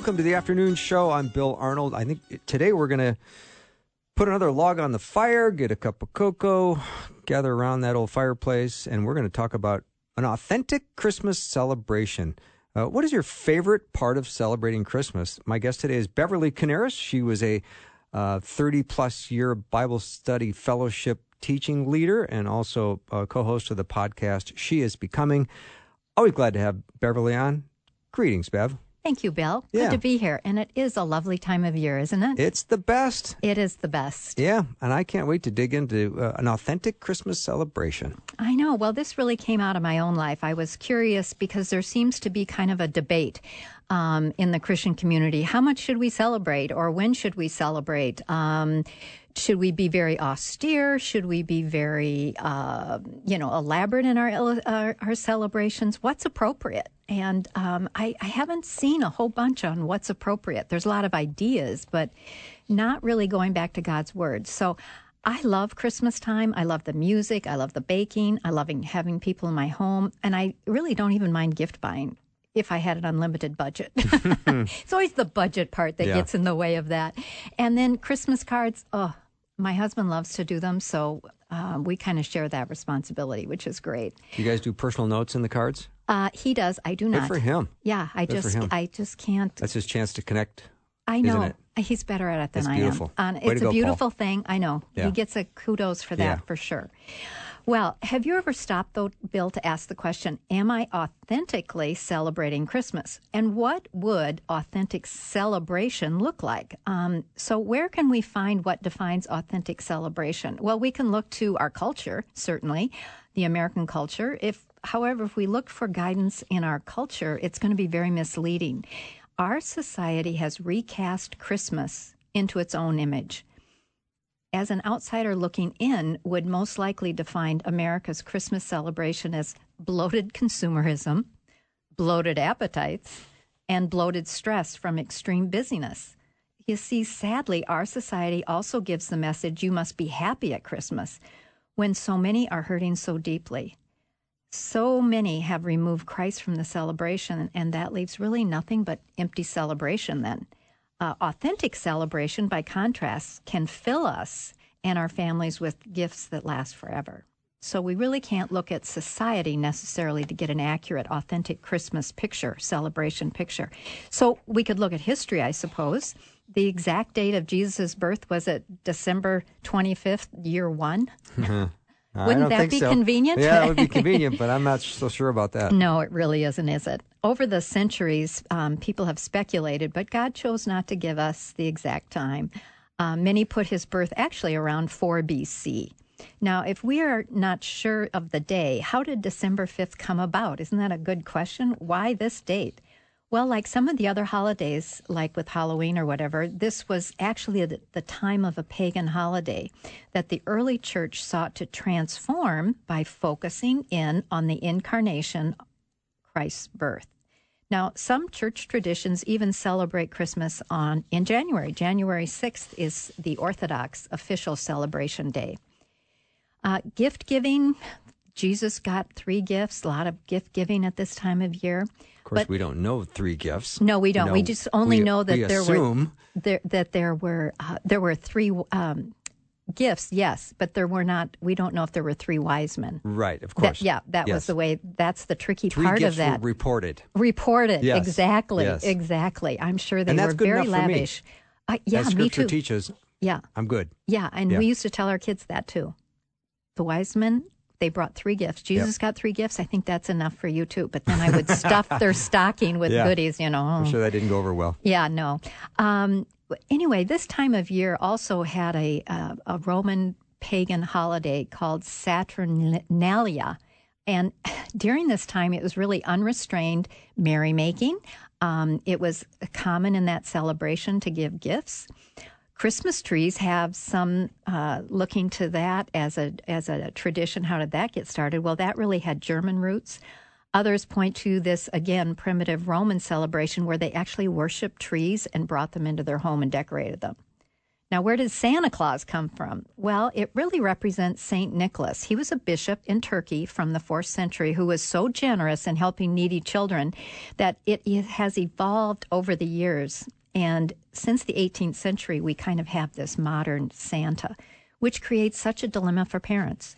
Welcome to the afternoon show. I'm Bill Arnold. I think today we're going to put another log on the fire, get a cup of cocoa, gather around that old fireplace, and we're going to talk about an authentic Christmas celebration. Uh, what is your favorite part of celebrating Christmas? My guest today is Beverly Coniaris. She was a 30 uh, plus year Bible study fellowship teaching leader and also a co host of the podcast She is Becoming. Always glad to have Beverly on. Greetings, Bev. Thank you, Bill. Good Yeah. to be here. And it is a lovely time of year, isn't it? It's the best. it is the best. Yeah, and I can't wait to dig into uh, an authentic Christmas celebration. I know. Well, this really came out of my own life. I was curious because there seems to be kind of a debate um, in the Christian community. How much should we celebrate or when should we celebrate? Um, should we be very austere? Should we be very, uh, you know, elaborate in our, our our celebrations? What's appropriate? And um, I, I haven't seen a whole bunch on what's appropriate. There's a lot of ideas, but not really going back to God's word. So I love Christmas time. I love the music. I love the baking. I love having people in my home. And I really don't even mind gift buying if I had an unlimited budget. it's always the budget part that Yeah. gets in the way of that. And then Christmas cards, oh, my husband loves to do them. So uh, we kind of share that responsibility, which is great. You guys do personal notes in the cards? Uh, he does. I do Good not. for him. Yeah, I Good just. I just can't. That's his chance to connect. I know it? he's better at it than I am. Uh, it's a go, beautiful thing. I know Yeah. he gets a kudos for that Yeah. for sure. Well, have you ever stopped though, Bill, to ask the question: Am I authentically celebrating Christmas? And what would authentic celebration look like? Um, so, where can we find what defines authentic celebration? Well, we can look to our culture, certainly, the American culture. If, however, if we look for guidance in our culture, it's going to be very misleading. Our society has recast Christmas into its own image. As an outsider looking in, would most likely define America's Christmas celebration as bloated consumerism, bloated appetites, and bloated stress from extreme busyness. You see, sadly, our society also gives the message you must be happy at Christmas when so many are hurting so deeply. So many have removed Christ from the celebration, and that leaves really nothing but empty celebration then. Uh, authentic celebration, by contrast, can fill us and our families with gifts that last forever. So we really can't look at society necessarily to get an accurate, authentic Christmas picture, celebration picture. So we could look at history, I suppose. The exact date of Jesus' birth was it December 25th, year one? I Wouldn't that be so. convenient? Yeah, it would be convenient, but I'm not so sure about that. No, it really isn't, is it? Over the centuries, um, people have speculated, but God chose not to give us the exact time. Uh, many put his birth actually around 4 BC. Now, if we are not sure of the day, how did December 5th come about? Isn't that a good question? Why this date? Well, like some of the other holidays, like with Halloween or whatever, this was actually the, time of a pagan holiday that the early church sought to transform by focusing in on the incarnation, Christ's birth. Now, some church traditions even celebrate Christmas on in January. January 6th is the Orthodox official celebration day. Uh, gift giving, Jesus got three gifts, a lot of gift giving at this time of year. Of course, we don't know three gifts. No, we don't. No, we just only we- know that we there assume. were there, that there were uh, there were three um, gifts. Yes, but there were not. We don't know if there were three wise men. Right, of That- course. yeah, that Yes. was the way. That's the tricky Three part of that. reported. Reported Yes, exactly, yes. exactly. I'm sure they were very for me. lavish. Uh, yeah, As me too. teaches, Yeah, I'm good. yeah, and Yeah. we used to tell our kids that too. The wise men, they brought three gifts. Jesus got three gifts. I think that's enough for you too. But then I would stuff their stocking with Yeah. goodies, you know. I'm sure that didn't go over well. Yeah, no. Um, anyway, this time of year also had a uh, a Roman pagan holiday called Saturnalia, And during this time, it was really unrestrained merrymaking. Um, it was common in that celebration to give gifts. Christmas trees have some uh, looking to that as a as a tradition. How did that get started? Well, that really had German roots. Others point to this again primitive Roman celebration where they actually worshiped trees and brought them into their home and decorated them. Now, where does Santa Claus come from? Well, it really represents St. Nicholas. He was a bishop in Turkey from the fourth century who was so generous in helping needy children that it has evolved over the years and since the 18th century, we kind of have this modern Santa, which creates such a dilemma for parents.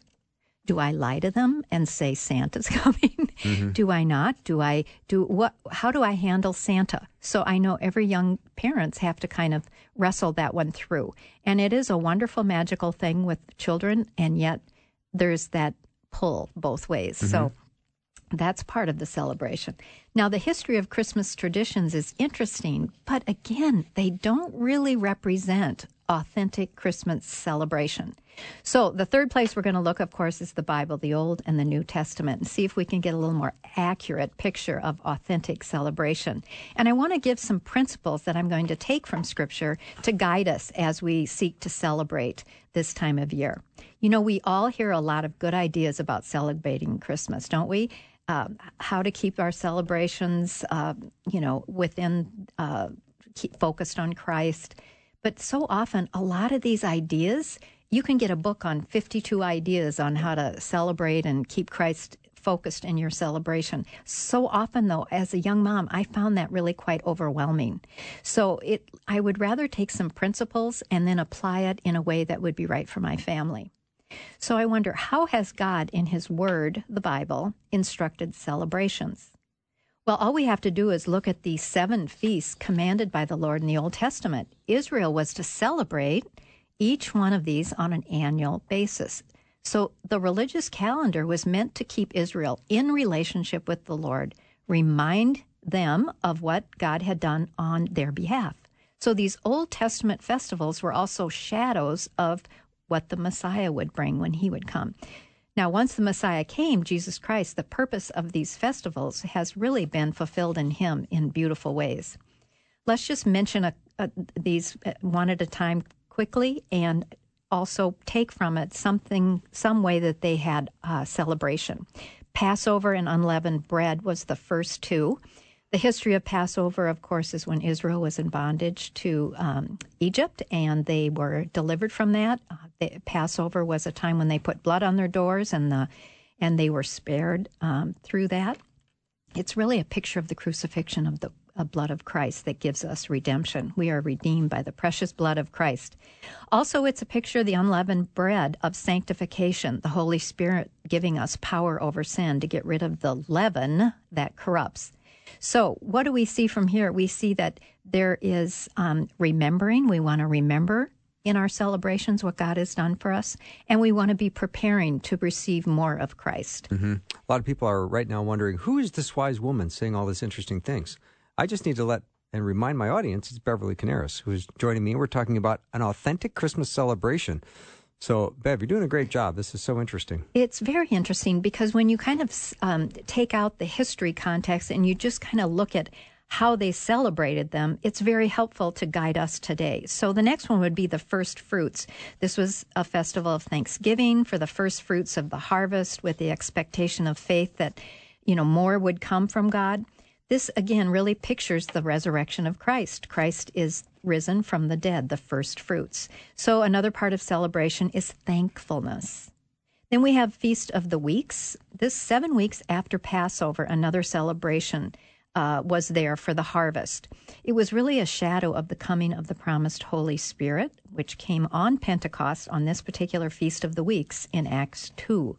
Do I lie to them and say Santa's coming? Mm-hmm. do I not? Do I do what? How do I handle Santa? So I know every young parents have to kind of wrestle that one through. And it is a wonderful, magical thing with children, and yet there's that pull both ways. Mm-hmm. So that's part of the celebration. Now, the history of Christmas traditions is interesting, but again, they don't really represent authentic Christmas celebration. So, the third place we're going to look, of course, is the Bible, the Old and the New Testament, and see if we can get a little more accurate picture of authentic celebration. And I want to give some principles that I'm going to take from Scripture to guide us as we seek to celebrate this time of year. You know, we all hear a lot of good ideas about celebrating Christmas, don't we? Um, how to keep our celebrations, uh, you know, within uh, keep focused on Christ. But so often, a lot of these ideas, you can get a book on 52 ideas on how to celebrate and keep Christ focused in your celebration. So often though as a young mom I found that really quite overwhelming. So it I would rather take some principles and then apply it in a way that would be right for my family. So I wonder how has God in his word, the Bible, instructed celebrations? Well, all we have to do is look at the seven feasts commanded by the Lord in the Old Testament. Israel was to celebrate each one of these on an annual basis. So the religious calendar was meant to keep Israel in relationship with the Lord, remind them of what God had done on their behalf. So these Old Testament festivals were also shadows of what the Messiah would bring when he would come. Now, once the Messiah came, Jesus Christ, the purpose of these festivals has really been fulfilled in him in beautiful ways. Let's just mention a, a, these one at a time quickly and also take from it something, some way that they had uh, celebration. Passover and unleavened bread was the first two. The history of Passover, of course, is when Israel was in bondage to um, Egypt and they were delivered from that. Uh, the, Passover was a time when they put blood on their doors and the and they were spared um, through that. It's really a picture of the crucifixion of the uh, blood of Christ that gives us redemption. We are redeemed by the precious blood of Christ. Also, it's a picture of the unleavened bread of sanctification, the Holy Spirit giving us power over sin to get rid of the leaven that corrupts. So, what do we see from here? We see that there is um, remembering. We want to remember in our celebrations what God has done for us, and we want to be preparing to receive more of Christ. Mm-hmm. A lot of people are right now wondering who is this wise woman saying all these interesting things. I just need to let and remind my audience it's Beverly Coniaris who's joining me. We're talking about an authentic Christmas celebration. So, Bev, you're doing a great job. This is so interesting. It's very interesting because when you kind of um, take out the history context and you just kind of look at how they celebrated them, it's very helpful to guide us today. So the next one would be the first fruits. This was a festival of thanksgiving for the first fruits of the harvest with the expectation of faith that, you know, more would come from God. This again really pictures the resurrection of Christ. Christ is risen from the dead, the first fruits. So another part of celebration is thankfulness. Then we have Feast of the Weeks. This seven weeks after Passover, another celebration uh, was there for the harvest. It was really a shadow of the coming of the promised Holy Spirit, which came on Pentecost on this particular Feast of the Weeks in Acts 2.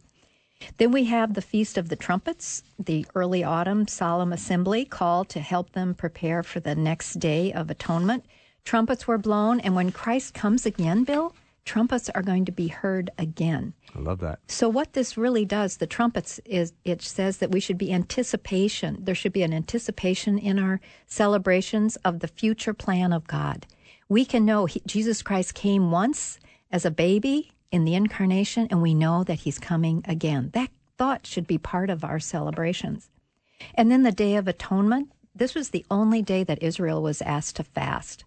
Then we have the Feast of the Trumpets, the early autumn solemn assembly called to help them prepare for the next day of atonement. Trumpets were blown, and when Christ comes again, Bill, trumpets are going to be heard again. I love that. So what this really does, the trumpets is it says that we should be anticipation. There should be an anticipation in our celebrations of the future plan of God. We can know he, Jesus Christ came once as a baby in the incarnation and we know that he's coming again. That thought should be part of our celebrations. And then the Day of Atonement, this was the only day that Israel was asked to fast.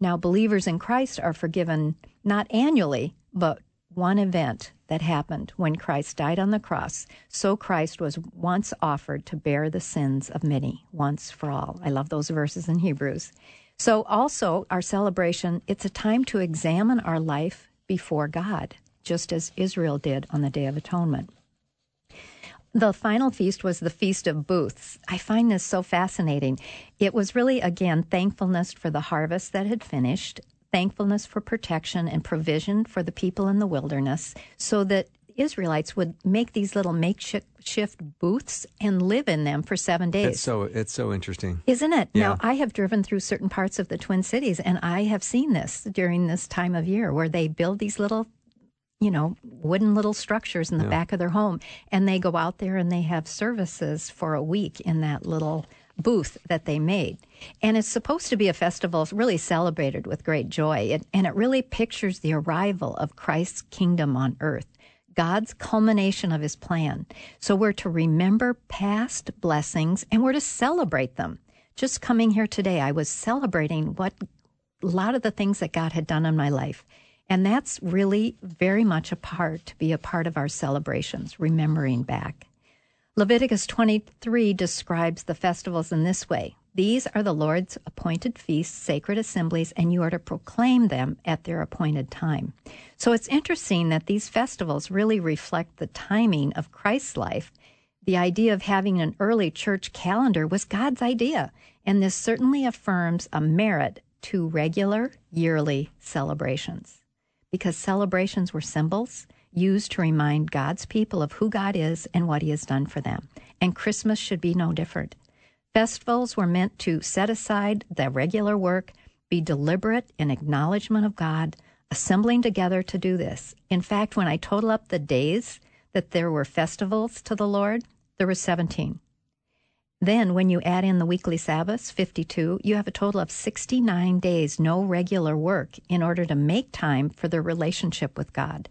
Now, believers in Christ are forgiven not annually, but one event that happened when Christ died on the cross. So Christ was once offered to bear the sins of many, once for all. I love those verses in Hebrews. So, also, our celebration, it's a time to examine our life before God, just as Israel did on the Day of Atonement. The final feast was the Feast of Booths. I find this so fascinating. It was really, again, thankfulness for the harvest that had finished, thankfulness for protection and provision for the people in the wilderness, so that Israelites would make these little makeshift booths and live in them for seven days. It's so it's so interesting, isn't it? Yeah. Now I have driven through certain parts of the Twin Cities, and I have seen this during this time of year, where they build these little you know, wooden little structures in the Yeah. back of their home. And they go out there and they have services for a week in that little booth that they made. And it's supposed to be a festival really celebrated with great joy. It, and it really pictures the arrival of Christ's kingdom on earth, God's culmination of his plan. So we're to remember past blessings and we're to celebrate them. Just coming here today, I was celebrating what a lot of the things that God had done in my life. And that's really very much a part to be a part of our celebrations, remembering back. Leviticus 23 describes the festivals in this way These are the Lord's appointed feasts, sacred assemblies, and you are to proclaim them at their appointed time. So it's interesting that these festivals really reflect the timing of Christ's life. The idea of having an early church calendar was God's idea, and this certainly affirms a merit to regular yearly celebrations because celebrations were symbols used to remind God's people of who God is and what He has done for them. And Christmas should be no different. Festivals were meant to set aside the regular work, be deliberate in acknowledgement of God, assembling together to do this. In fact, when I total up the days that there were festivals to the Lord, there were 17. Then, when you add in the weekly Sabbaths, 52, you have a total of 69 days, no regular work, in order to make time for the relationship with God.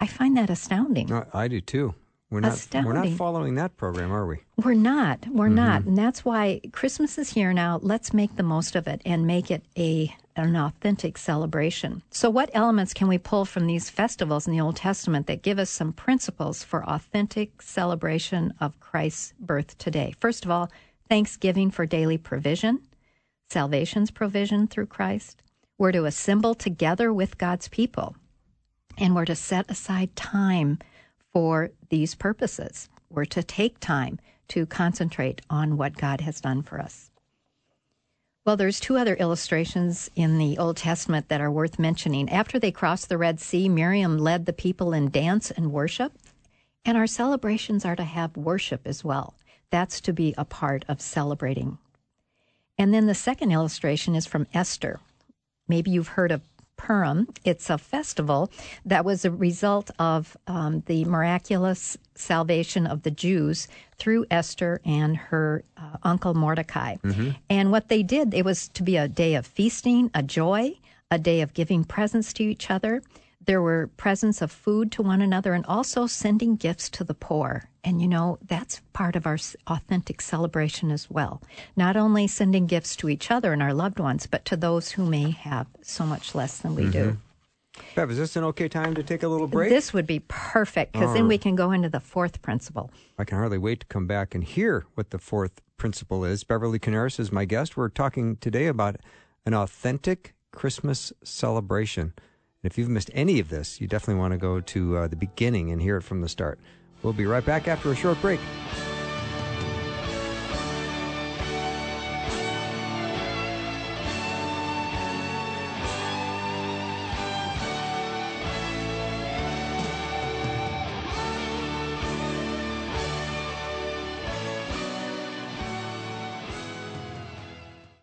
I find that astounding. I, I do too. We're not we're not following that program, are we? We're not. We're not. Mm-hmm. And that's why Christmas is here now. Let's make the most of it and make it a an authentic celebration. So what elements can we pull from these festivals in the Old Testament that give us some principles for authentic celebration of Christ's birth today? First of all, thanksgiving for daily provision, salvation's provision through Christ. We're to assemble together with God's people and we're to set aside time for these purposes. We're to take time to concentrate on what God has done for us. Well, there's two other illustrations in the Old Testament that are worth mentioning. After they crossed the Red Sea, Miriam led the people in dance and worship, and our celebrations are to have worship as well. That's to be a part of celebrating. And then the second illustration is from Esther. Maybe you've heard of Purim. It's a festival that was a result of um, the miraculous salvation of the Jews through Esther and her uh, uncle Mordecai. And what they did, it was to be a day of feasting, a joy, a day of giving presents to each other. There were presents of food to one another and also sending gifts to the poor. And you know, that's part of our authentic celebration as well. Not only sending gifts to each other and our loved ones, but to those who may have so much less than we do. Mm-hmm. Bev, is this an okay time to take a little break? This would be perfect because then oh. we can go into the fourth principle. I can hardly wait to come back and hear what the fourth principle is. Beverly Coniaris is my guest. We're talking today about an authentic Christmas celebration. And if you've missed any of this, you definitely want to go to uh, the beginning and hear it from the start. We'll be right back after a short break.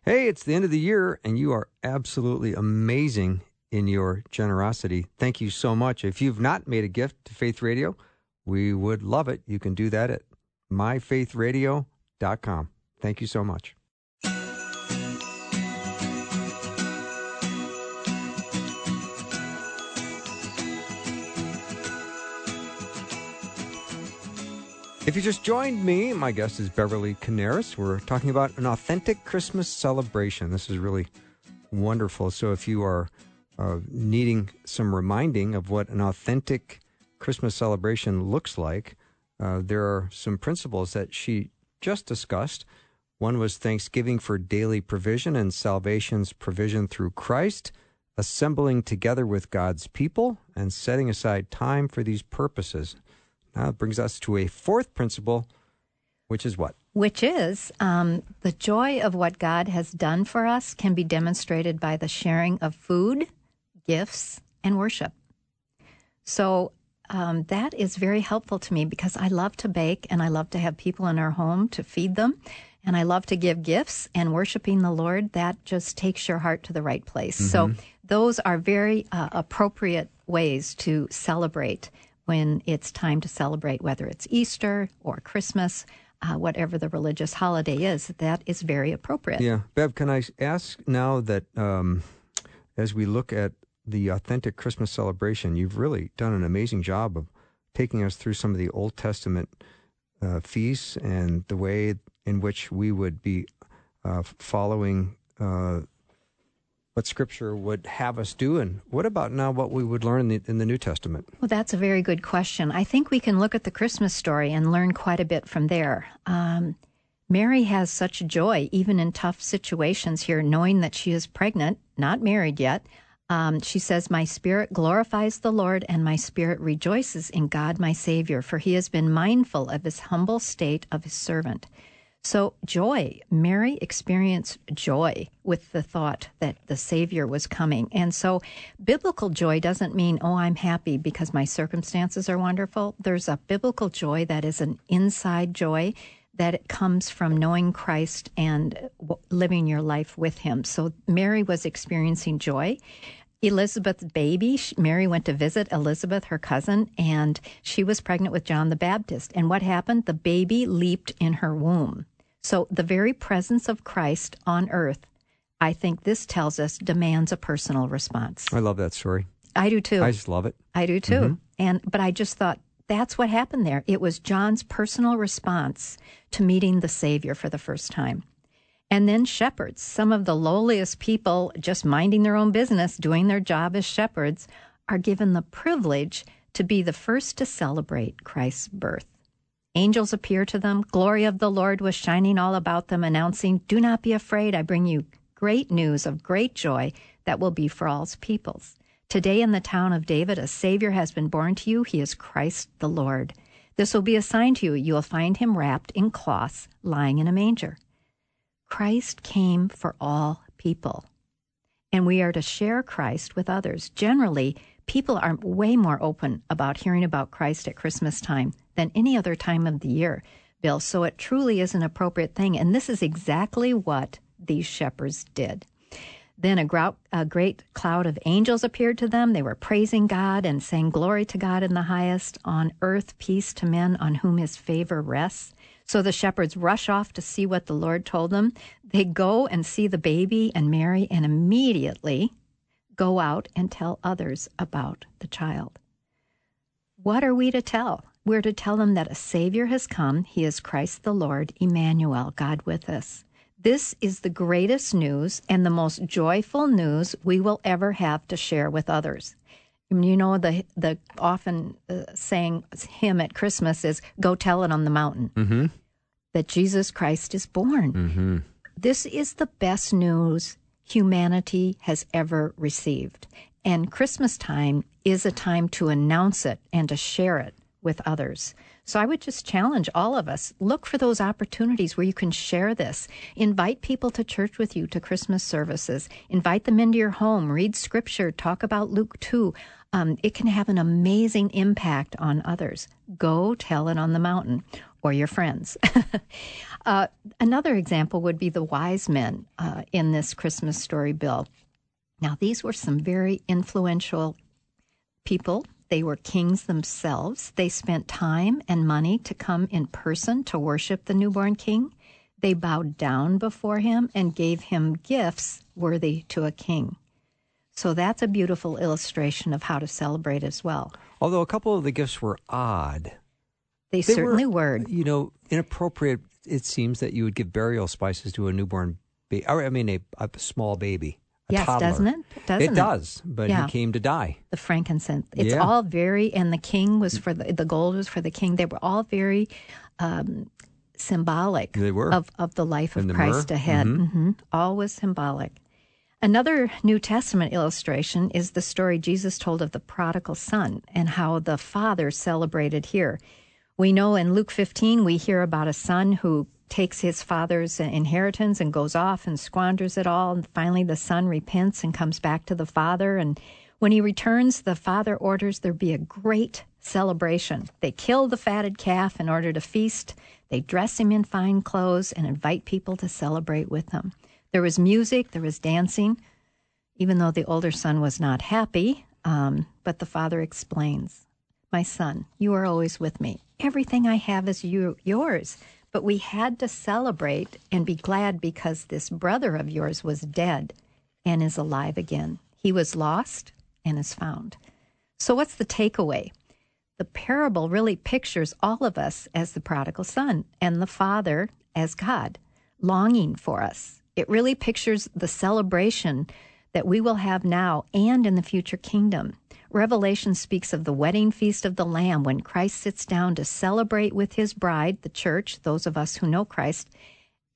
Hey, it's the end of the year, and you are absolutely amazing in your generosity. Thank you so much. If you've not made a gift to Faith Radio, we would love it. You can do that at myfaithradio.com. Thank you so much. If you just joined me, my guest is Beverly Coniaris. We're talking about an authentic Christmas celebration. This is really wonderful. So, if you are uh, needing some reminding of what an authentic Christmas celebration looks like, uh, there are some principles that she just discussed. One was thanksgiving for daily provision and salvation's provision through Christ, assembling together with God's people, and setting aside time for these purposes. Now it brings us to a fourth principle, which is what? Which is um, the joy of what God has done for us can be demonstrated by the sharing of food, gifts, and worship. So um, that is very helpful to me because I love to bake and I love to have people in our home to feed them. And I love to give gifts and worshiping the Lord. That just takes your heart to the right place. Mm-hmm. So those are very uh, appropriate ways to celebrate when it's time to celebrate, whether it's Easter or Christmas, uh, whatever the religious holiday is, that is very appropriate. Yeah. Bev, can I ask now that um, as we look at the authentic Christmas celebration, you've really done an amazing job of taking us through some of the Old Testament uh, feasts and the way in which we would be uh, following uh, what Scripture would have us do, and what about now what we would learn in the, in the, New Testament? Well, that's a very good question. I think we can look at the Christmas story and learn quite a bit from there. Um, Mary has such joy, even in tough situations here, knowing that she is pregnant, not married yet. Um, she says, My spirit glorifies the Lord, and my spirit rejoices in God my Savior, for he has been mindful of his humble state of his servant. So, joy. Mary experienced joy with the thought that the Savior was coming. And so, biblical joy doesn't mean, oh, I'm happy because my circumstances are wonderful. There's a biblical joy that is an inside joy that comes from knowing Christ and living your life with Him. So, Mary was experiencing joy. Elizabeth's baby, Mary went to visit Elizabeth, her cousin, and she was pregnant with John the Baptist. And what happened? The baby leaped in her womb. So the very presence of Christ on earth, I think this tells us, demands a personal response. I love that story. I do too. I just love it. I do too. Mm-hmm. And but I just thought that's what happened there. It was John's personal response to meeting the Savior for the first time. And then shepherds, some of the lowliest people just minding their own business, doing their job as shepherds, are given the privilege to be the first to celebrate Christ's birth. Angels appear to them. Glory of the Lord was shining all about them, announcing, Do not be afraid. I bring you great news of great joy that will be for all peoples. Today in the town of David, a Savior has been born to you. He is Christ the Lord. This will be a sign to you. You will find him wrapped in cloths, lying in a manger. Christ came for all people. And we are to share Christ with others. Generally, people are way more open about hearing about Christ at Christmas time than any other time of the year, Bill. So it truly is an appropriate thing. And this is exactly what these shepherds did. Then a, grou- a, great cloud of angels appeared to them. They were praising God and saying, Glory to God in the highest, on earth, peace to men on whom his favor rests. So the shepherds rush off to see what the Lord told them. They go and see the baby and Mary, and immediately go out and tell others about the child. What are we to tell? We're to tell them that a Savior has come. He is Christ the Lord, Emmanuel, God with us. This is the greatest news and the most joyful news we will ever have to share with others. You know, the the often uh, saying hymn at Christmas is "Go tell it on the mountain," mm-hmm. that Jesus Christ is born. Mm-hmm. This is the best news humanity has ever received, and Christmas time is a time to announce it and to share it with others. So I would just challenge all of us look for those opportunities where you can share this. Invite people to church with you to Christmas services. Invite them into your home. Read scripture. Talk about Luke 2. Um, it can have an amazing impact on others. Go tell it on the mountain or your friends. uh, another example would be the wise men uh, in this Christmas story, Bill. Now, these were some very influential people they were kings themselves. They spent time and money to come in person to worship the newborn king. They bowed down before him and gave him gifts worthy to a king. So that's a beautiful illustration of how to celebrate as well. Although a couple of the gifts were odd. They, they certainly were, You know, inappropriate. It seems that you would give burial spices to a newborn baby. I mean, a, a small baby. yes, toddler. doesn't it? Doesn't it, it does, but yeah. he came to die. The frankincense. It's yeah. all very, and the king was for the, the gold was for the king. They were all very um, symbolic they were. Of, of the life of and Christ myrrh. ahead. Mm-hmm. Mm-hmm. All was symbolic. Another New Testament illustration is the story Jesus told of the prodigal son and how the father celebrated here. We know in Luke 15, we hear about a son who takes his father's inheritance and goes off and squanders it all. And finally, the son repents and comes back to the father. And when he returns, the father orders there be a great celebration. They kill the fatted calf in order to feast. They dress him in fine clothes and invite people to celebrate with them. There was music, there was dancing, even though the older son was not happy. Um, but the father explains, My son, you are always with me. Everything I have is you, yours. But we had to celebrate and be glad because this brother of yours was dead and is alive again. He was lost and is found. So, what's the takeaway? The parable really pictures all of us as the prodigal son and the father as God, longing for us. It really pictures the celebration that we will have now and in the future kingdom. Revelation speaks of the wedding feast of the Lamb when Christ sits down to celebrate with his bride, the church, those of us who know Christ.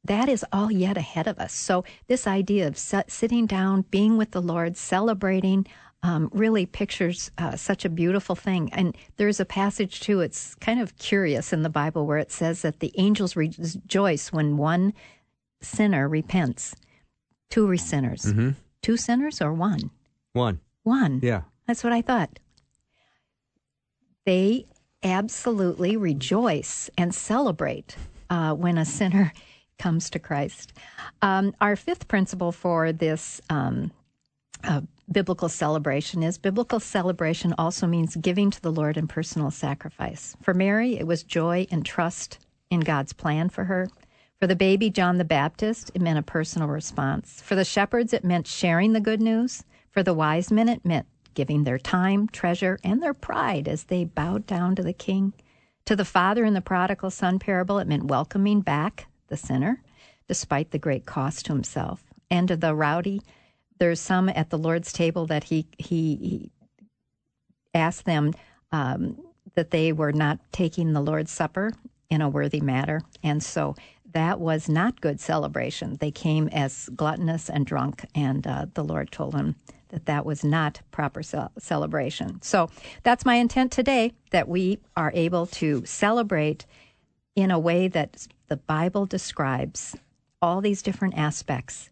That is all yet ahead of us. So, this idea of sitting down, being with the Lord, celebrating, um, really pictures uh, such a beautiful thing. And there's a passage, too, it's kind of curious in the Bible where it says that the angels rejoice when one sinner repents. Two sinners. Mm-hmm. Two sinners or one? One. One. Yeah. That's what I thought. They absolutely rejoice and celebrate uh, when a sinner comes to Christ. Um, our fifth principle for this um, uh, biblical celebration is biblical celebration also means giving to the Lord in personal sacrifice. For Mary, it was joy and trust in God's plan for her. For the baby John the Baptist, it meant a personal response. For the shepherds, it meant sharing the good news. For the wise men, it meant giving their time, treasure, and their pride as they bowed down to the king. To the father in the prodigal son parable, it meant welcoming back the sinner, despite the great cost to himself. And to the rowdy, there's some at the Lord's table that he he, he asked them um, that they were not taking the Lord's supper in a worthy manner, and so that was not good celebration. They came as gluttonous and drunk, and uh, the Lord told them that that was not proper ce- celebration. So that's my intent today that we are able to celebrate in a way that the Bible describes all these different aspects.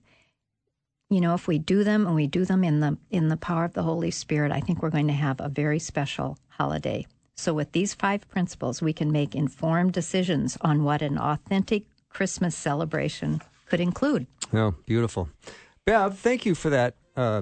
You know, if we do them and we do them in the in the power of the Holy Spirit, I think we're going to have a very special holiday. So with these five principles, we can make informed decisions on what an authentic Christmas celebration could include. Oh, beautiful. Bev, thank you for that uh,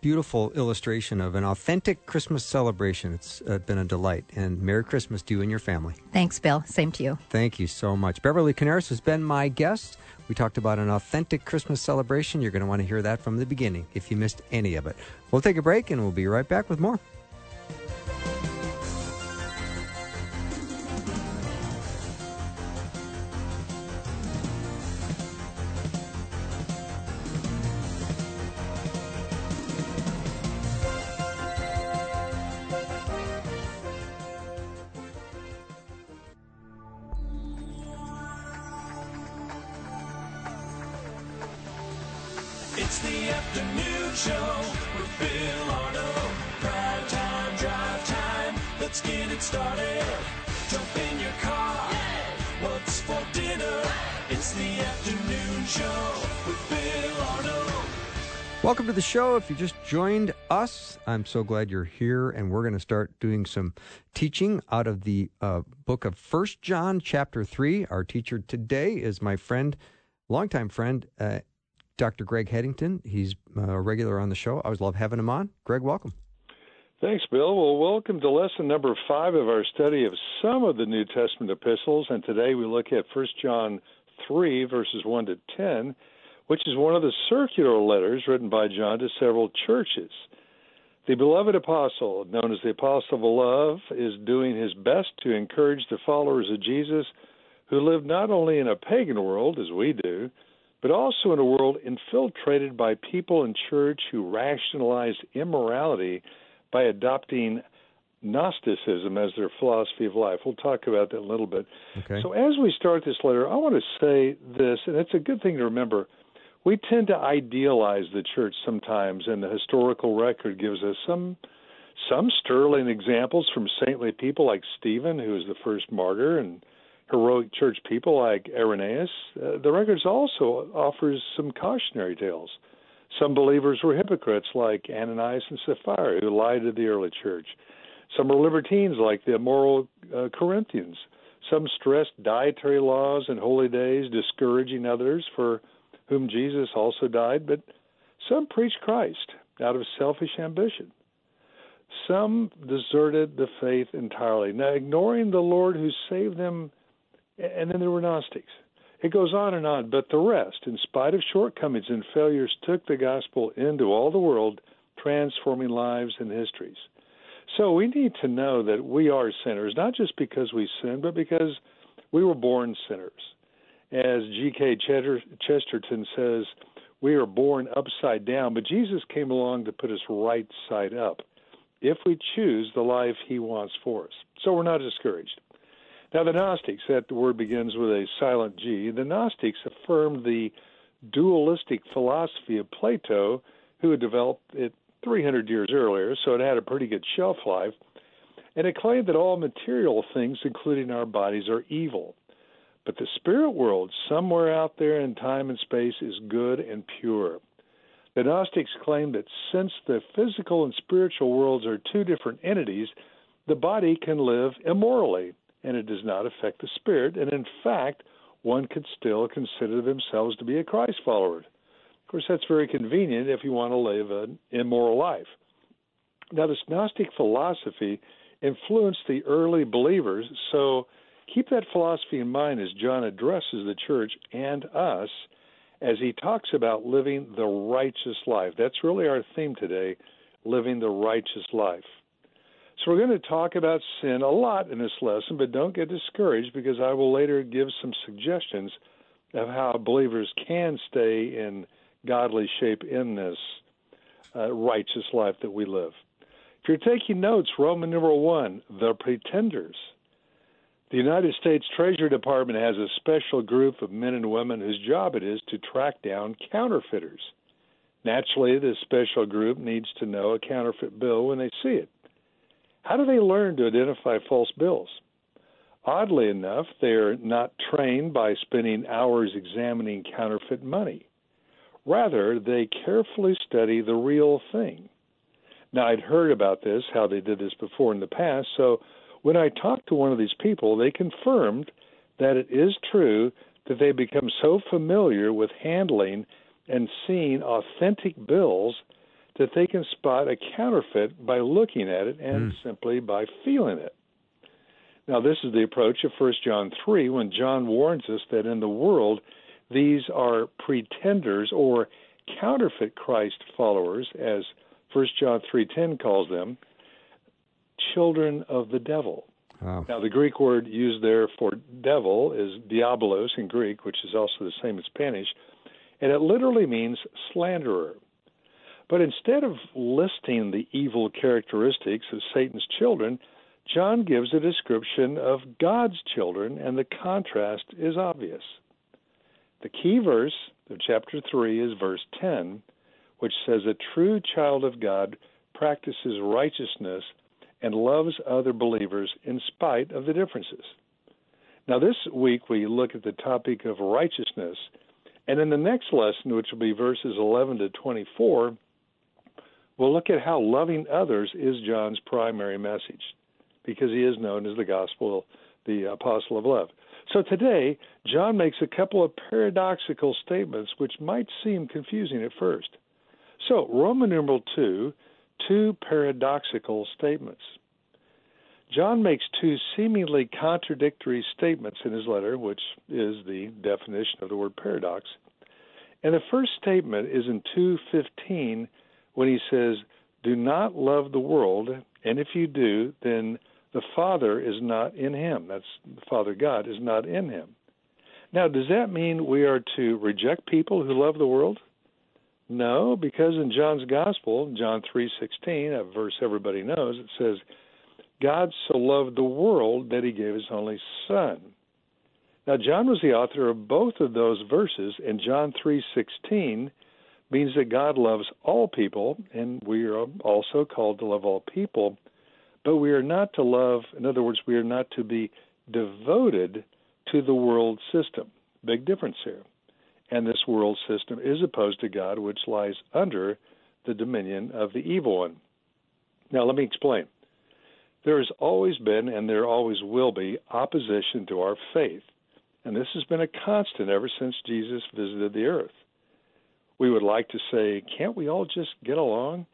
beautiful illustration of an authentic Christmas celebration. It's uh, been a delight. And Merry Christmas to you and your family. Thanks, Bill. Same to you. Thank you so much. Beverly Coniaris has been my guest. We talked about an authentic Christmas celebration. You're going to want to hear that from the beginning if you missed any of it. We'll take a break and we'll be right back with more. If you just joined us, I'm so glad you're here, and we're going to start doing some teaching out of the uh, book of First John, chapter three. Our teacher today is my friend, longtime friend, uh, Dr. Greg Headington. He's uh, a regular on the show. I always love having him on. Greg, welcome. Thanks, Bill. Well, welcome to lesson number five of our study of some of the New Testament epistles, and today we look at First John three verses one to ten which is one of the circular letters written by John to several churches. The beloved apostle, known as the apostle of love, is doing his best to encourage the followers of Jesus who live not only in a pagan world, as we do, but also in a world infiltrated by people in church who rationalize immorality by adopting Gnosticism as their philosophy of life. We'll talk about that in a little bit. Okay. So, as we start this letter, I want to say this, and it's a good thing to remember. We tend to idealize the church sometimes, and the historical record gives us some some sterling examples from saintly people like Stephen, who was the first martyr, and heroic church people like Irenaeus. Uh, the records also offers some cautionary tales. Some believers were hypocrites like Ananias and Sapphira, who lied to the early church. Some were libertines like the immoral uh, Corinthians. Some stressed dietary laws and holy days, discouraging others for whom Jesus also died. But some preached Christ out of selfish ambition. Some deserted the faith entirely, now ignoring the Lord who saved them. And then there were Gnostics. It goes on and on, but the rest, in spite of shortcomings and failures, took the gospel into all the world, transforming lives and histories. So we need to know that we are sinners, not just because we sin, but because we were born sinners. As G.K. Chesterton says, we are born upside down, but Jesus came along to put us right side up if we choose the life he wants for us. So we're not discouraged. Now, the Gnostics, that word begins with a silent G, the Gnostics affirmed the dualistic philosophy of Plato, who had developed it 300 years earlier, so it had a pretty good shelf life. And it claimed that all material things, including our bodies, are evil. But the spirit world, somewhere out there in time and space, is good and pure. The Gnostics claim that since the physical and spiritual worlds are two different entities, the body can live immorally, and it does not affect the spirit. And in fact, one could still consider themselves to be a Christ follower Of course, that's very convenient if you want to live an immoral life. Now, this Gnostic philosophy influenced the early believers, so keep that philosophy in mind as John addresses the church and us as he talks about living the righteous life. That's really our theme today living the righteous life. So, we're going to talk about sin a lot in this lesson, but don't get discouraged because I will later give some suggestions of how believers can stay in godly shape in this uh, righteous life that we live. If you're taking notes, Roman number one, the pretenders. The United States Treasury Department has a special group of men and women whose job it is to track down counterfeiters. Naturally, this special group needs to know a counterfeit bill when they see it. How do they learn to identify false bills? Oddly enough, they are not trained by spending hours examining counterfeit money. Rather, they carefully study the real thing. Now, I'd heard about this, how they did this before in the past, so when I talked to one of these people, they confirmed that it is true that they become so familiar with handling and seeing authentic bills that they can spot a counterfeit by looking at it and mm. simply by feeling it. Now, this is the approach of 1 John 3 when John warns us that in the world these are pretenders or counterfeit Christ followers, as 1 John 3:10 calls them, children of the devil. Wow. Now, the Greek word used there for devil is diabolos in Greek, which is also the same in Spanish, and it literally means slanderer. But instead of listing the evil characteristics of Satan's children, John gives a description of God's children, and the contrast is obvious. The key verse of chapter 3 is verse 10, which says, A true child of God practices righteousness and loves other believers in spite of the differences. Now, this week we look at the topic of righteousness, and in the next lesson, which will be verses 11 to 24, we'll look at how loving others is John's primary message, because he is known as the gospel, the apostle of love. So today, John makes a couple of paradoxical statements which might seem confusing at first. So, Roman numeral 2, two paradoxical statements. John makes two seemingly contradictory statements in his letter, which is the definition of the word paradox. And the first statement is in 2:15 when he says, Do not love the world, and if you do, then the Father is not in him. That's the Father God is not in him. Now, does that mean we are to reject people who love the world? No, because in John's Gospel, John 3:16, a verse everybody knows, it says, "God so loved the world that he gave his only son." Now, John was the author of both of those verses, and John 3:16 means that God loves all people, and we are also called to love all people, but we are not to love, in other words, we are not to be devoted to the world system. Big difference here. And this world system is opposed to God, which lies under the dominion of the evil one. Now, let me explain. There has always been, and there always will be, opposition to our faith. And this has been a constant ever since Jesus visited the earth. We would like to say, can't we all just get along?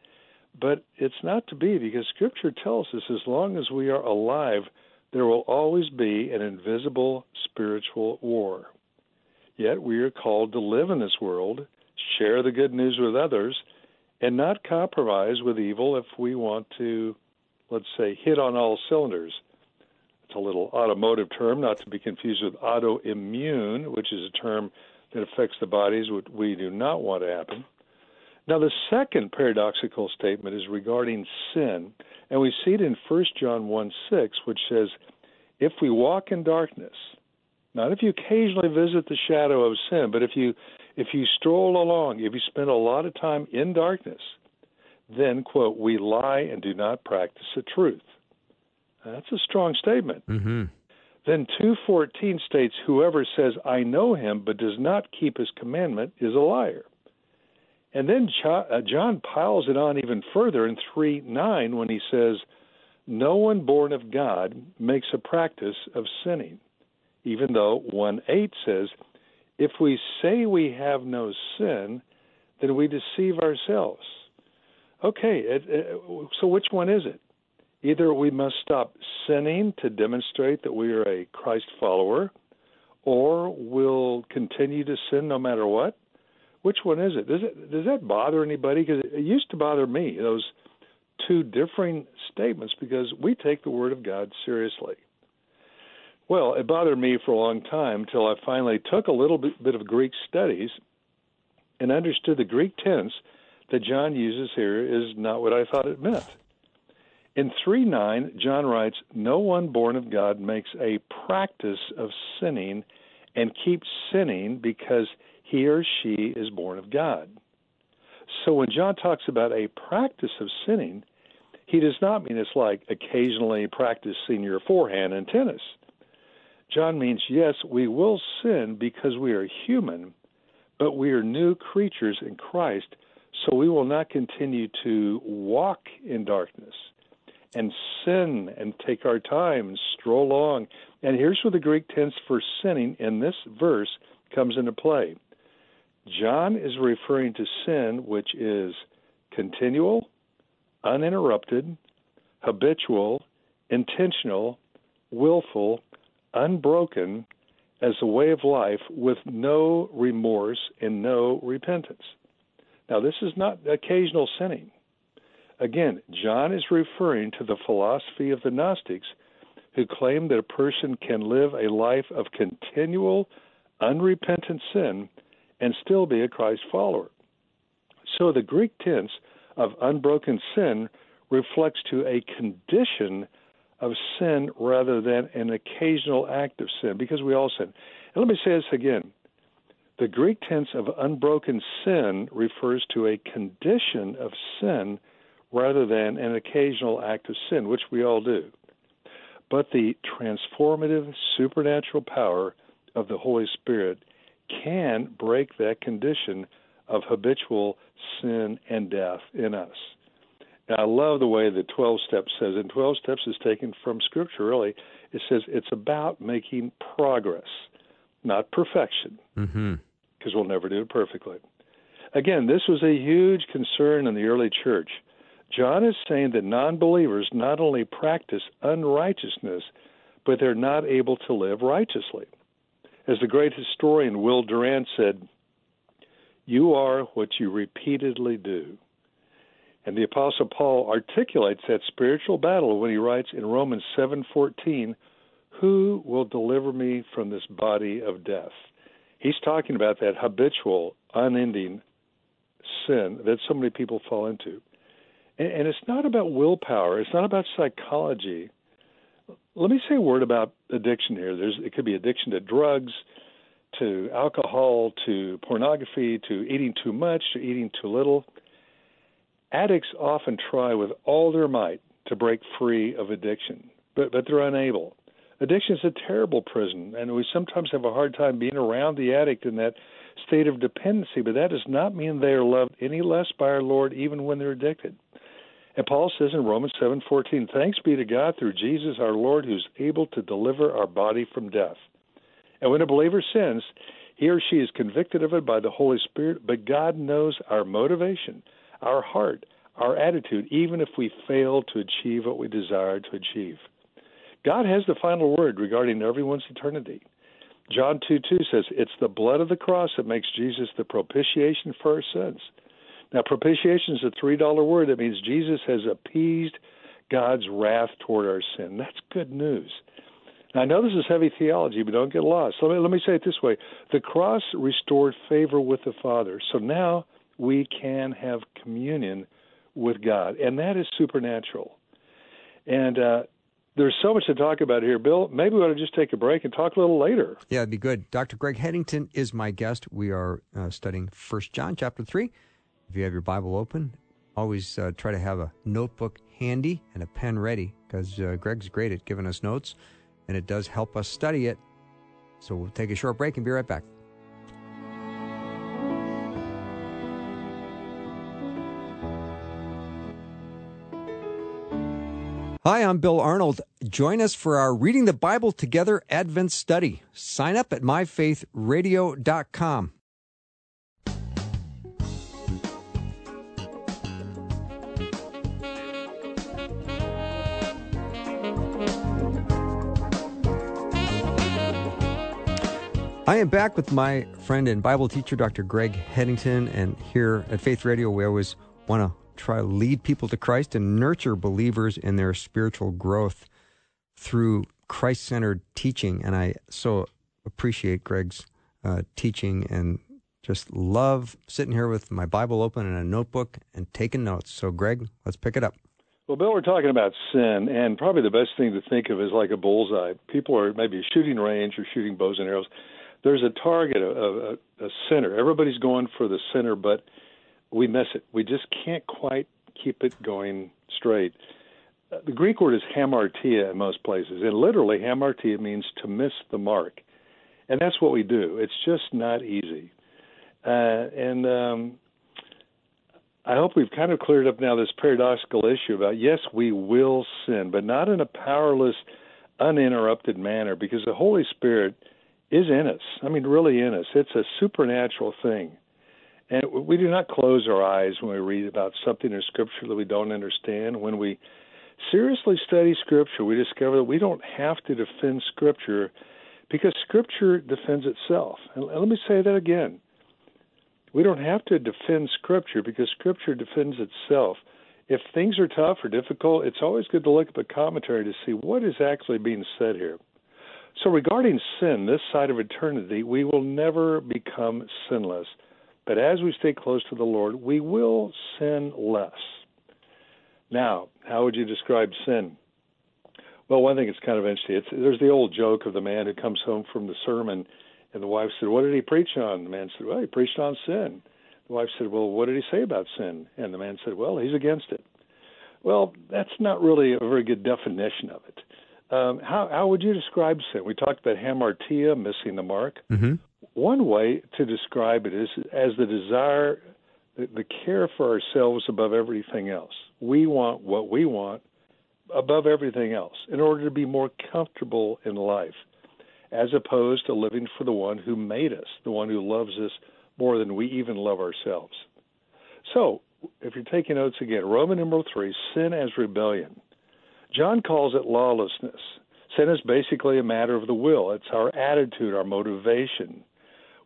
But it's not to be because Scripture tells us as long as we are alive, there will always be an invisible spiritual war. Yet we are called to live in this world, share the good news with others, and not compromise with evil if we want to, let's say, hit on all cylinders. It's a little automotive term, not to be confused with autoimmune, which is a term that affects the bodies, which we do not want to happen. Now, the second paradoxical statement is regarding sin, and we see it in 1 John 1 6, which says, If we walk in darkness, not if you occasionally visit the shadow of sin, but if you if you stroll along, if you spend a lot of time in darkness, then quote, we lie and do not practice the truth. That's a strong statement. Mm-hmm. Then 2:14 states, "Whoever says I know him but does not keep his commandment is a liar." And then uh, John piles it on even further in 3:9 when he says, "No one born of God makes a practice of sinning." Even though 1 8 says, "If we say we have no sin, then we deceive ourselves." Okay, it, it, so which one is it? Either we must stop sinning to demonstrate that we are a Christ follower, or we'll continue to sin no matter what. Which one is it? Does it does that bother anybody? Because it used to bother me those two differing statements because we take the Word of God seriously. Well, it bothered me for a long time until I finally took a little bit, bit of Greek studies and understood the Greek tense that John uses here is not what I thought it meant. In 3 9, John writes, No one born of God makes a practice of sinning and keeps sinning because he or she is born of God. So when John talks about a practice of sinning, he does not mean it's like occasionally practicing your forehand in tennis. John means, yes, we will sin because we are human, but we are new creatures in Christ, so we will not continue to walk in darkness and sin and take our time and stroll along. And here's where the Greek tense for sinning in this verse comes into play. John is referring to sin which is continual, uninterrupted, habitual, intentional, willful, unbroken as a way of life with no remorse and no repentance. Now, this is not occasional sinning. Again, John is referring to the philosophy of the Gnostics who claim that a person can live a life of continual, unrepentant sin and still be a Christ follower. So the Greek tense of unbroken sin reflects to a condition of sin rather than an occasional act of sin, because we all sin. And let me say this again. The Greek tense of unbroken sin refers to a condition of sin rather than an occasional act of sin, which we all do. But the transformative supernatural power of the Holy Spirit can break that condition of habitual sin and death in us. I love the way the 12 steps says, and 12 steps is taken from Scripture, really. It says it's about making progress, not perfection, because mm-hmm. we'll never do it perfectly. Again, this was a huge concern in the early church. John is saying that non believers not only practice unrighteousness, but they're not able to live righteously. As the great historian Will Durant said, You are what you repeatedly do. And the apostle Paul articulates that spiritual battle when he writes in Romans 7:14, "Who will deliver me from this body of death?" He's talking about that habitual, unending sin that so many people fall into. And, and it's not about willpower, it's not about psychology. Let me say a word about addiction here. There's it could be addiction to drugs, to alcohol, to pornography, to eating too much, to eating too little. Addicts often try with all their might to break free of addiction, but, but they're unable. Addiction is a terrible prison, and we sometimes have a hard time being around the addict in that state of dependency, but that does not mean they are loved any less by our Lord even when they're addicted. And Paul says in Romans 7:14, "Thanks be to God through Jesus our Lord who's able to deliver our body from death." And when a believer sins, he or she is convicted of it by the Holy Spirit, but God knows our motivation, our heart, our attitude, even if we fail to achieve what we desire to achieve. God has the final word regarding everyone's eternity. John 2 2 says, It's the blood of the cross that makes Jesus the propitiation for our sins. Now, propitiation is a $3 word. That means Jesus has appeased God's wrath toward our sin. That's good news. Now, I know this is heavy theology, but don't get lost. Let me, let me say it this way The cross restored favor with the Father. So now we can have communion with God, and that is supernatural. And uh, there's so much to talk about here, Bill. Maybe we ought to just take a break and talk a little later. Yeah, it'd be good. Dr. Greg Headington is my guest. We are uh, studying First John chapter 3. If you have your Bible open, always uh, try to have a notebook handy and a pen ready because uh, Greg's great at giving us notes and it does help us study it. So we'll take a short break and be right back. Hi, I'm Bill Arnold. Join us for our Reading the Bible Together Advent study. Sign up at myfaithradio.com. I am back with my friend and Bible teacher, Dr. Greg Headington, and here at Faith Radio, we always want to try to lead people to Christ and nurture believers in their spiritual growth through Christ centered teaching. And I so appreciate Greg's uh, teaching and just love sitting here with my Bible open and a notebook and taking notes. So, Greg, let's pick it up. Well, Bill, we're talking about sin, and probably the best thing to think of is like a bullseye. People are maybe shooting range or shooting bows and arrows. There's a target, a, a, a center. Everybody's going for the center, but we miss it. We just can't quite keep it going straight. Uh, the Greek word is hamartia in most places, and literally hamartia means to miss the mark, and that's what we do. It's just not easy, uh, and um, I hope we've kind of cleared up now this paradoxical issue about yes, we will sin, but not in a powerless, uninterrupted manner, because the Holy Spirit is in us. I mean, really in us. It's a supernatural thing. And we do not close our eyes when we read about something in Scripture that we don't understand. When we seriously study Scripture, we discover that we don't have to defend Scripture because Scripture defends itself. And let me say that again. We don't have to defend Scripture because Scripture defends itself. If things are tough or difficult, it's always good to look at the commentary to see what is actually being said here. So, regarding sin, this side of eternity, we will never become sinless. But as we stay close to the Lord, we will sin less. Now, how would you describe sin? Well, one thing that's kind of interesting. It's, there's the old joke of the man who comes home from the sermon, and the wife said, "What did he preach on?" The man said, "Well, he preached on sin." The wife said, "Well, what did he say about sin?" And the man said, "Well, he's against it." Well, that's not really a very good definition of it. Um, how, how would you describe sin? We talked about hamartia, missing the mark. Mm-hmm. One way to describe it is as the desire, the, care for ourselves above everything else. We want what we want above everything else in order to be more comfortable in life, as opposed to living for the one who made us, the one who loves us more than we even love ourselves. So, if you're taking notes again, Roman number three, sin as rebellion. John calls it lawlessness. Sin is basically a matter of the will. It's our attitude, our motivation.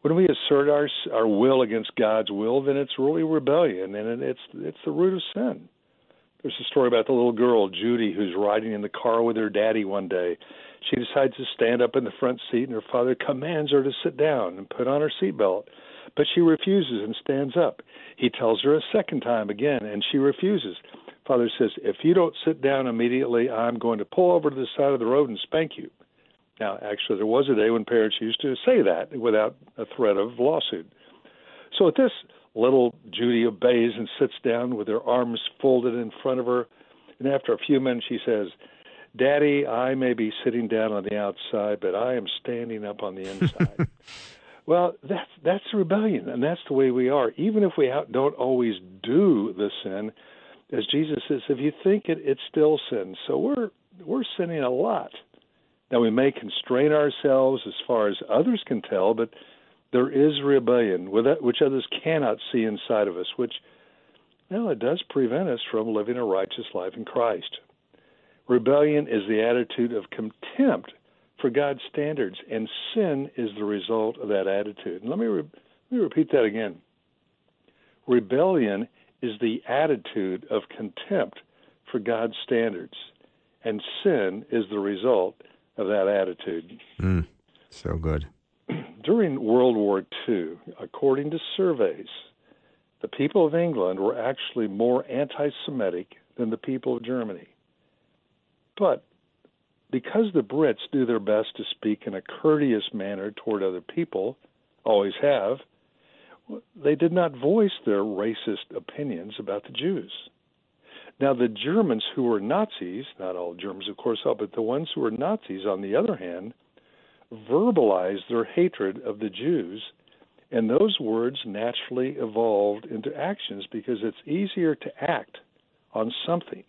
When we assert our our will against God's will, then it's really rebellion, and it's it's the root of sin. There's a story about the little girl Judy who's riding in the car with her daddy one day. She decides to stand up in the front seat, and her father commands her to sit down and put on her seatbelt, but she refuses and stands up. He tells her a second time again, and she refuses. Father says, "If you don't sit down immediately, I'm going to pull over to the side of the road and spank you." Now, actually, there was a day when parents used to say that without a threat of lawsuit. So at this, little Judy obeys and sits down with her arms folded in front of her. And after a few minutes, she says, Daddy, I may be sitting down on the outside, but I am standing up on the inside. well, that's that's rebellion, and that's the way we are. Even if we don't always do the sin, as Jesus says, if you think it, it's still sin. So we're we're sinning a lot. Now, we may constrain ourselves as far as others can tell, but there is rebellion which others cannot see inside of us, which, well, it does prevent us from living a righteous life in Christ. Rebellion is the attitude of contempt for God's standards, and sin is the result of that attitude. And let me, re- let me repeat that again. Rebellion is the attitude of contempt for God's standards, and sin is the result of that attitude. Mm, so good. During World War II, according to surveys, the people of England were actually more anti Semitic than the people of Germany. But because the Brits do their best to speak in a courteous manner toward other people, always have, they did not voice their racist opinions about the Jews. Now, the Germans who were Nazis, not all Germans, of course, but the ones who were Nazis, on the other hand, verbalized their hatred of the Jews, and those words naturally evolved into actions because it's easier to act on something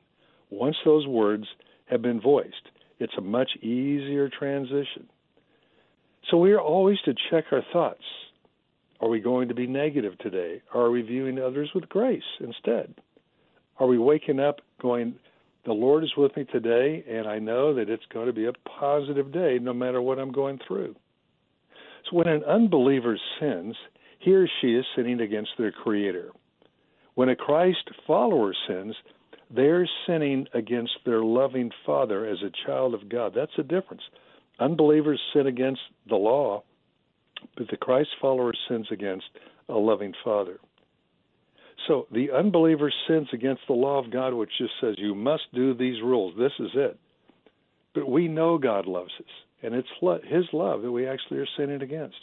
once those words have been voiced. It's a much easier transition. So we are always to check our thoughts. Are we going to be negative today? Are we viewing others with grace instead? Are we waking up going, the Lord is with me today, and I know that it's going to be a positive day no matter what I'm going through? So when an unbeliever sins, he or she is sinning against their Creator. When a Christ follower sins, they're sinning against their loving Father as a child of God. That's the difference. Unbelievers sin against the law, but the Christ follower sins against a loving Father. So the unbeliever sins against the law of God, which just says you must do these rules. This is it. But we know God loves us, and it's His love that we actually are sinning against.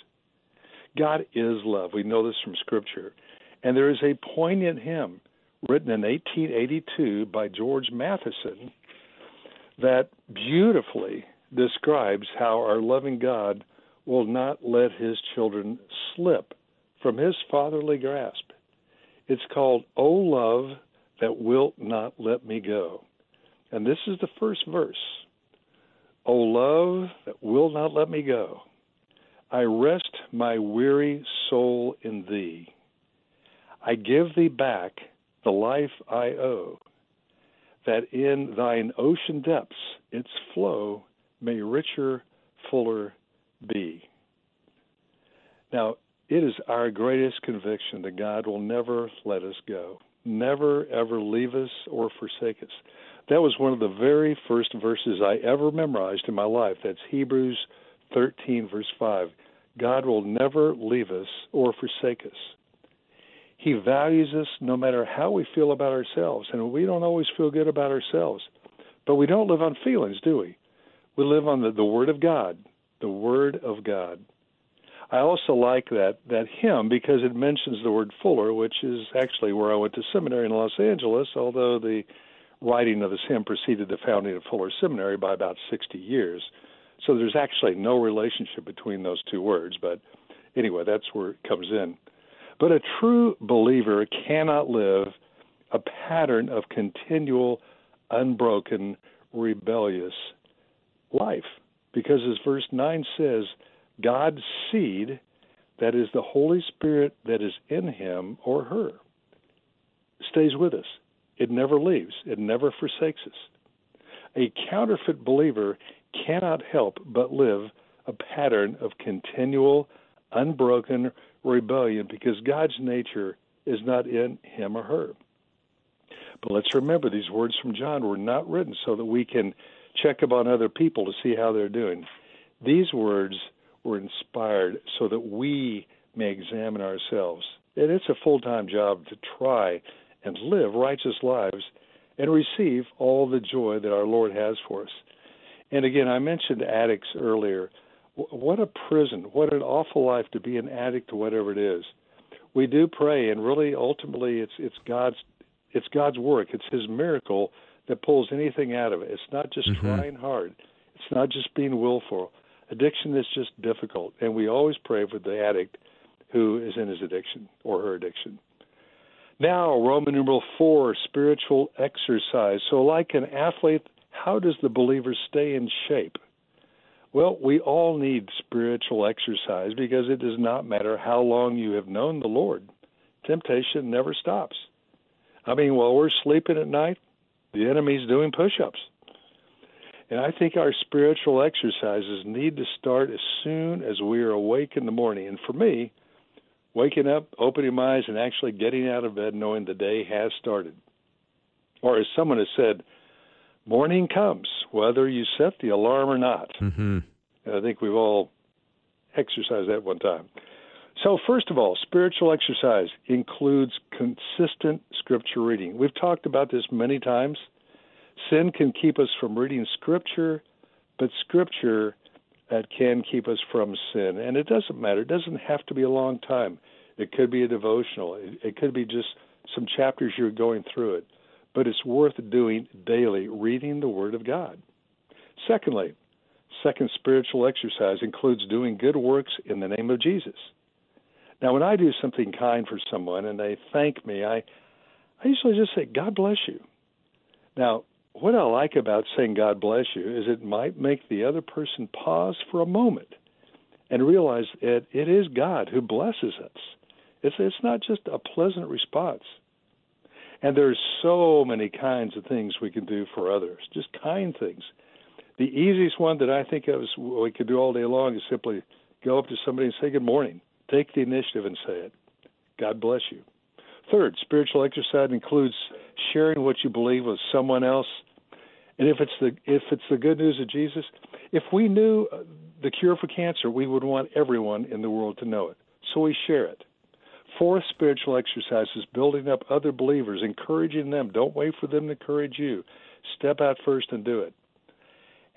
God is love. We know this from Scripture. And there is a poignant hymn written in 1882 by George Matheson that beautifully describes how our loving God will not let his children slip from his fatherly grasp. It's called O Love That Wilt Not Let Me Go. And this is the first verse. O love that will not let me go. I rest my weary soul in thee. I give thee back the life I owe, that in thine ocean depths its flow may richer, fuller be. Now, it is our greatest conviction that God will never let us go, never, ever leave us or forsake us. That was one of the very first verses I ever memorized in my life. That's Hebrews 13, verse 5. God will never leave us or forsake us. He values us no matter how we feel about ourselves. And we don't always feel good about ourselves. But we don't live on feelings, do we? We live on the, the Word of God. The Word of God. I also like that that hymn because it mentions the word Fuller, which is actually where I went to seminary in Los Angeles. Although the writing of this hymn preceded the founding of Fuller Seminary by about 60 years, so there's actually no relationship between those two words. But anyway, that's where it comes in. But a true believer cannot live a pattern of continual, unbroken, rebellious life. Because as verse 9 says, God's seed, that is the Holy Spirit that is in him or her, stays with us. It never leaves, it never forsakes us. A counterfeit believer cannot help but live a pattern of continual, unbroken rebellion because God's nature is not in him or her. But let's remember these words from John were not written so that we can check up on other people to see how they're doing. These words were inspired so that we may examine ourselves. And it's a full time job to try and live righteous lives and receive all the joy that our Lord has for us. And again, I mentioned addicts earlier. What a prison, what an awful life to be an addict to whatever it is. We do pray, and really, ultimately, it's it's God's it's God's work. It's His miracle that pulls anything out of it. It's not just Mm-hmm. trying hard. It's not just being willful. Addiction is just difficult, and we always pray for the addict who is in his addiction or her addiction. Now, Roman numeral four, spiritual exercise. So, like an athlete, how does the believer stay in shape? Well, we all need spiritual exercise because it does not matter how long you have known the Lord. Temptation never stops. I mean, while we're sleeping at night, the enemy's doing push ups. And I think our spiritual exercises need to start as soon as we are awake in the morning. And for me, waking up, opening my eyes, and actually getting out of bed knowing the day has started. Or as someone has said, morning comes, whether you set the alarm or not. Mm-hmm. And I think we've all exercised that one time. So, first of all, spiritual exercise includes consistent scripture reading. We've talked about this many times. Sin can keep us from reading scripture, but scripture that can keep us from sin. And it doesn't matter. It doesn't have to be a long time. It could be a devotional. It, it could be just some chapters you're going through it. But it's worth doing daily, reading the Word of God. Secondly, second spiritual exercise includes doing good works in the name of Jesus. Now, when I do something kind for someone and they thank me, I, I usually just say, God bless you. Now, what I like about saying God bless you is it might make the other person pause for a moment and realize that it is God who blesses us. It's, it's not just a pleasant response. And there's so many kinds of things we can do for others, just kind things. The easiest one that I think of is we could do all day long is simply go up to somebody and say good morning. Take the initiative and say it. God bless you. Third, spiritual exercise includes sharing what you believe with someone else. And if it's the if it's the good news of Jesus, if we knew uh, the cure for cancer, we would want everyone in the world to know it. So we share it. Fourth spiritual exercise is building up other believers, encouraging them. Don't wait for them to encourage you. Step out first and do it.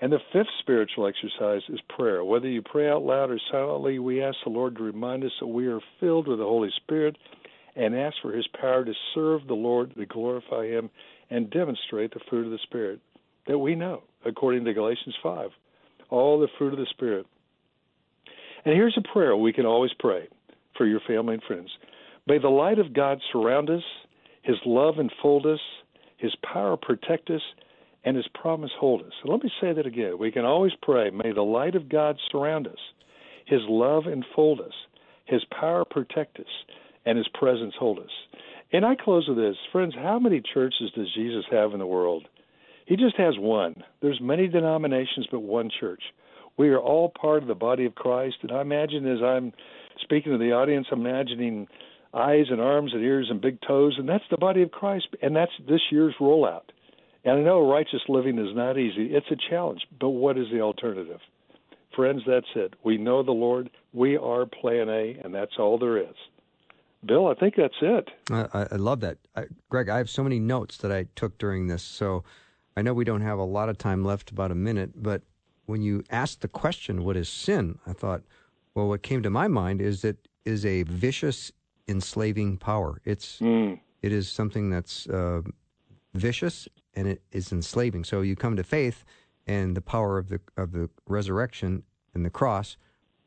And the fifth spiritual exercise is prayer. Whether you pray out loud or silently, we ask the Lord to remind us that we are filled with the Holy Spirit and ask for His power to serve the Lord, to glorify Him, and demonstrate the fruit of the Spirit that we know, according to Galatians 5. All the fruit of the Spirit. And here's a prayer we can always pray for your family and friends. May the light of God surround us, His love enfold us, His power protect us, and His promise hold us. And let me say that again. We can always pray, may the light of God surround us, His love enfold us, His power protect us, and His presence hold us. And I close with this. Friends, how many churches does Jesus have in the world? He just has one. There's many denominations, but one church. We are all part of the body of Christ. And I imagine as I'm speaking to the audience, I'm imagining eyes and arms and ears and big toes, and that's the body of Christ. And that's this year's rollout. And I know righteous living is not easy. It's a challenge. But what is the alternative? Friends, that's it. We know the Lord. We are plan A, and that's all there is. Bill, I think that's it. I, I- love that. I, Greg, I have so many notes that I took during this. So I know we don't have a lot of time left, about a minute, but when you asked the question, what is sin? I thought, well, what came to my mind is that is a vicious, enslaving power. It's Mm. it is something that's uh, vicious and it is enslaving. So you come to faith, and the power of the of the resurrection and the cross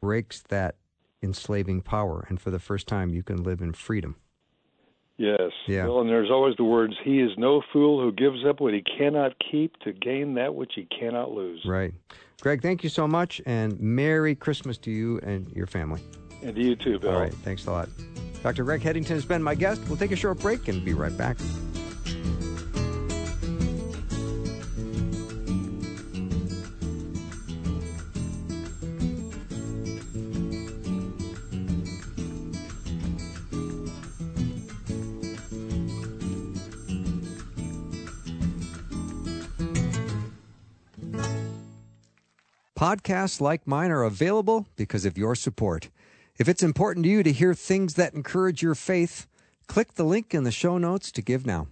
breaks that enslaving power, and for the first time, you can live in freedom. Yes. Yeah. Well, and there's always the words, He is no fool who gives up what he cannot keep to gain that which he cannot lose. Right. Greg, thank you so much, and Merry Christmas to you and your family. And to you too, Bill. All right. Thanks a lot. Dr. Greg Headington has been my guest. We'll take a short break and be right back. Podcasts like mine are available because of your support. If it's important to you to hear things that encourage your faith, click the link in the show notes to give now.